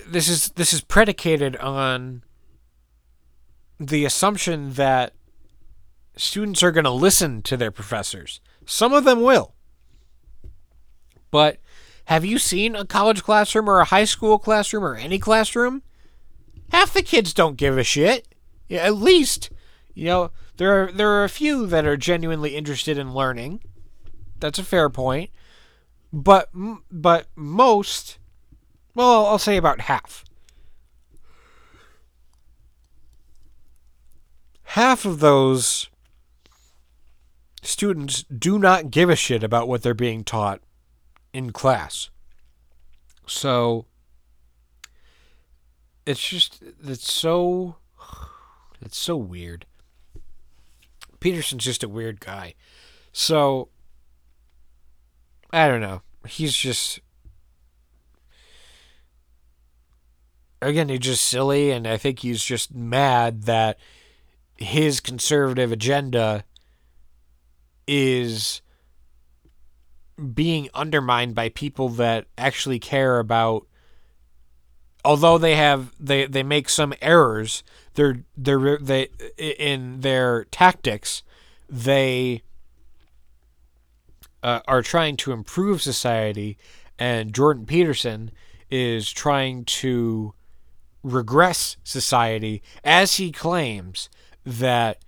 [SPEAKER 1] this is this is predicated on the assumption that students are going to listen to their professors. Some of them will. But have you seen a college classroom or a high school classroom or any classroom? Half the kids don't give a shit. At least, you know, there are there are a few that are genuinely interested in learning. That's a fair point. But but most well, I'll say about half. Half of those students do not give a shit about what they're being taught in class. So it's just it's so it's so weird. Peterson's just a weird guy. So I don't know. He's just again, he's just silly and I think he's just mad that his conservative agenda is being undermined by people that actually care about although they have they they make some errors they're they in their tactics they uh, are trying to improve society and Jordan Peterson is trying to regress society as he claims that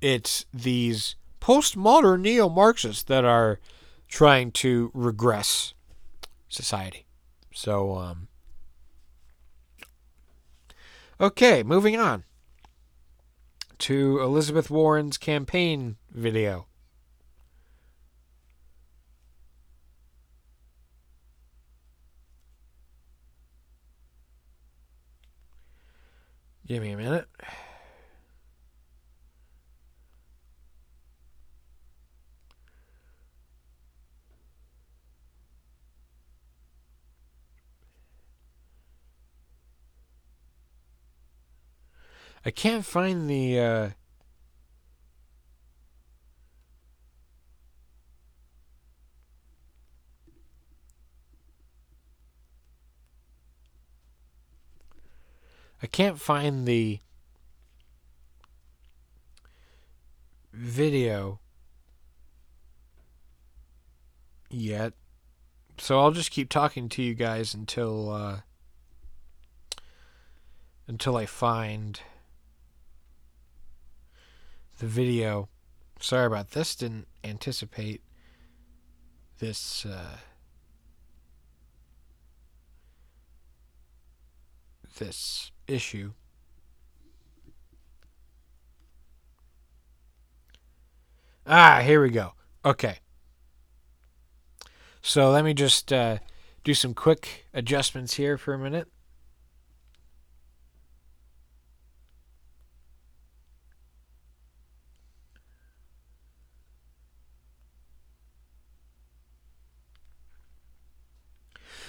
[SPEAKER 1] it's these postmodern neo Marxists that are trying to regress society. So, um, okay, moving on to Elizabeth Warren's campaign video. Give me a minute. I can't find the uh I can't find the video yet. So I'll just keep talking to you guys until uh until I find the video. Sorry about this. Didn't anticipate this uh, this issue. Ah, here we go. Okay. So let me just uh, do some quick adjustments here for a minute.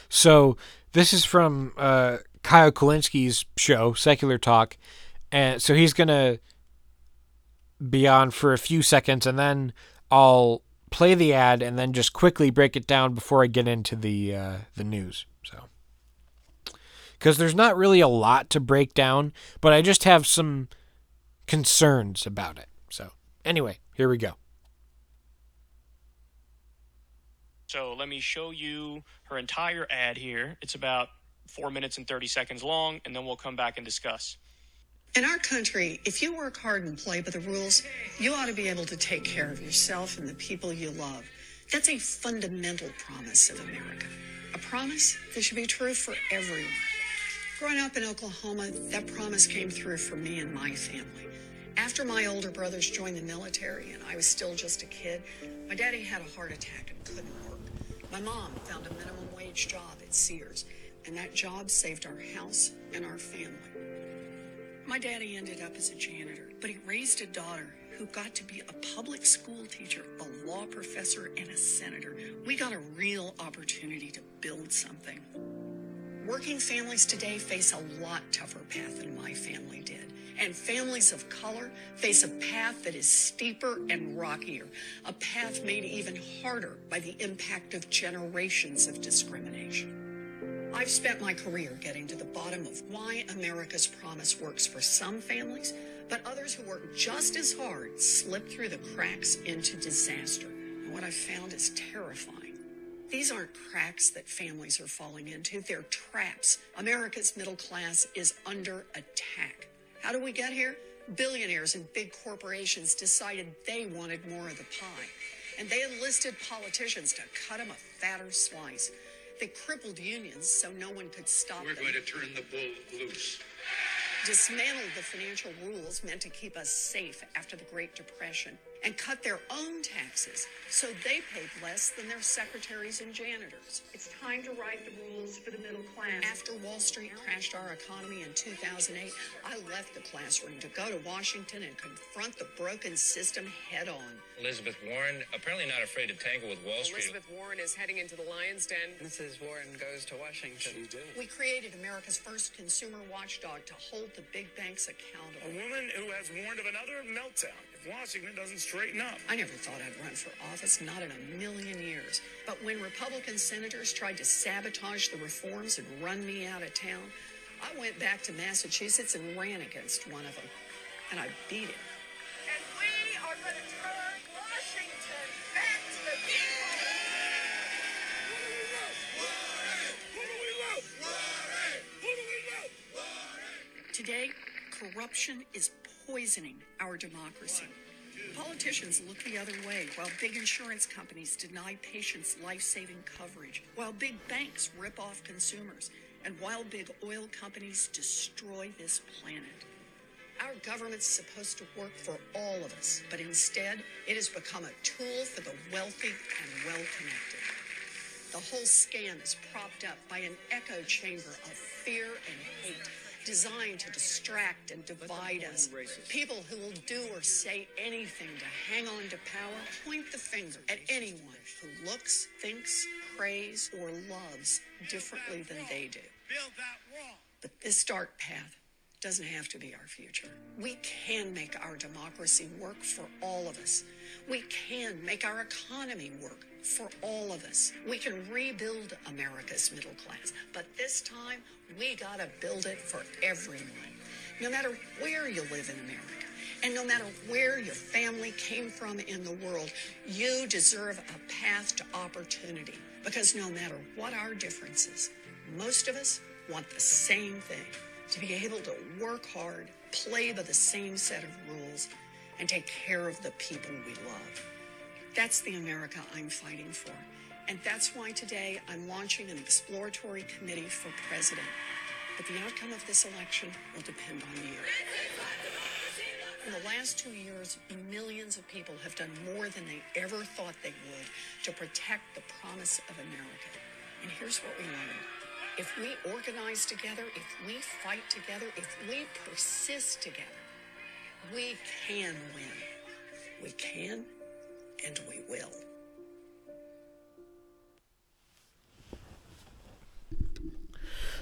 [SPEAKER 1] So this is from uh, Kyle Kulinski's show, Secular Talk, and so he's gonna be on for a few seconds, and then I'll play the ad and then just quickly break it down before I get into the uh, the news. So because there's not really a lot to break down, but I just have some concerns about it. So anyway, here we go.
[SPEAKER 3] So let me show you her entire ad here. It's about four minutes and 30 seconds long, and then we'll come back and discuss.
[SPEAKER 4] In our country, if you work hard and play by the rules, you ought to be able to take care of yourself and the people you love. That's a fundamental promise of America. A promise that should be true for everyone. Growing up in Oklahoma, that promise came through for me and my family. After my older brothers joined the military and I was still just a kid, my daddy had a heart attack and couldn't. My mom found a minimum wage job at Sears, and that job saved our house and our family. My daddy ended up as a janitor, but he raised a daughter who got to be a public school teacher, a law professor, and a senator. We got a real opportunity to build something. Working families today face a lot tougher path than my family did. And families of color face a path that is steeper and rockier, a path made even harder by the impact of generations of discrimination. I've spent my career getting to the bottom of why America's promise works for some families, but others who work just as hard slip through the cracks into disaster. And what I've found is terrifying. These aren't cracks that families are falling into, they're traps. America's middle class is under attack. How do we get here? Billionaires and big corporations decided they wanted more of the pie, and they enlisted politicians to cut them a fatter slice. They crippled unions so no one could stop
[SPEAKER 5] We're
[SPEAKER 4] them.
[SPEAKER 5] going to turn the bull loose.
[SPEAKER 4] dismantled the financial rules meant to keep us safe after the Great Depression and cut their own taxes so they paid less than their secretaries and janitors. It's time to write the rules for the middle class. After Wall Street crashed our economy in 2008, I left the classroom to go to Washington and confront the broken system head on.
[SPEAKER 6] Elizabeth Warren apparently not afraid to tangle with Wall Street.
[SPEAKER 7] Elizabeth Warren is heading into the lion's den. Mrs. Warren goes to Washington. She did.
[SPEAKER 4] We created America's first consumer watchdog to hold the big banks accountable.
[SPEAKER 8] A woman who has warned of another meltdown if Washington doesn't straighten up.
[SPEAKER 4] I never thought I'd run for office, not in a million years. But when Republican senators tried to sabotage the reforms and run me out of town, I went back to Massachusetts and ran against one of them. And I beat him. Today, corruption is poisoning our democracy. Politicians look the other way while big insurance companies deny patients life saving coverage, while big banks rip off consumers, and while big oil companies destroy this planet. Our government's supposed to work for all of us, but instead, it has become a tool for the wealthy and well connected. The whole scam is propped up by an echo chamber of fear and hate designed to distract and divide us. People who will do or say anything to hang on to power point the finger at anyone who looks, thinks, prays, or loves differently than they do. But this dark path doesn't have to be our future. We can make our democracy work for all of us. We can make our economy work for all of us. We can rebuild America's middle class, but this time we gotta build it for everyone. No matter where you live in America, and no matter where your family came from in the world, you deserve a path to opportunity. Because no matter what our differences, most of us want the same thing to be able to work hard, play by the same set of rules, and take care of the people we love. That's the America I'm fighting for. And that's why today I'm launching an exploratory committee for president. But the outcome of this election will depend on you. In the last two years, millions of people have done more than they ever thought they would to protect the promise of America. And here's what we learned. If we organize together, if we fight together, if we persist together, we can win. We can and we will.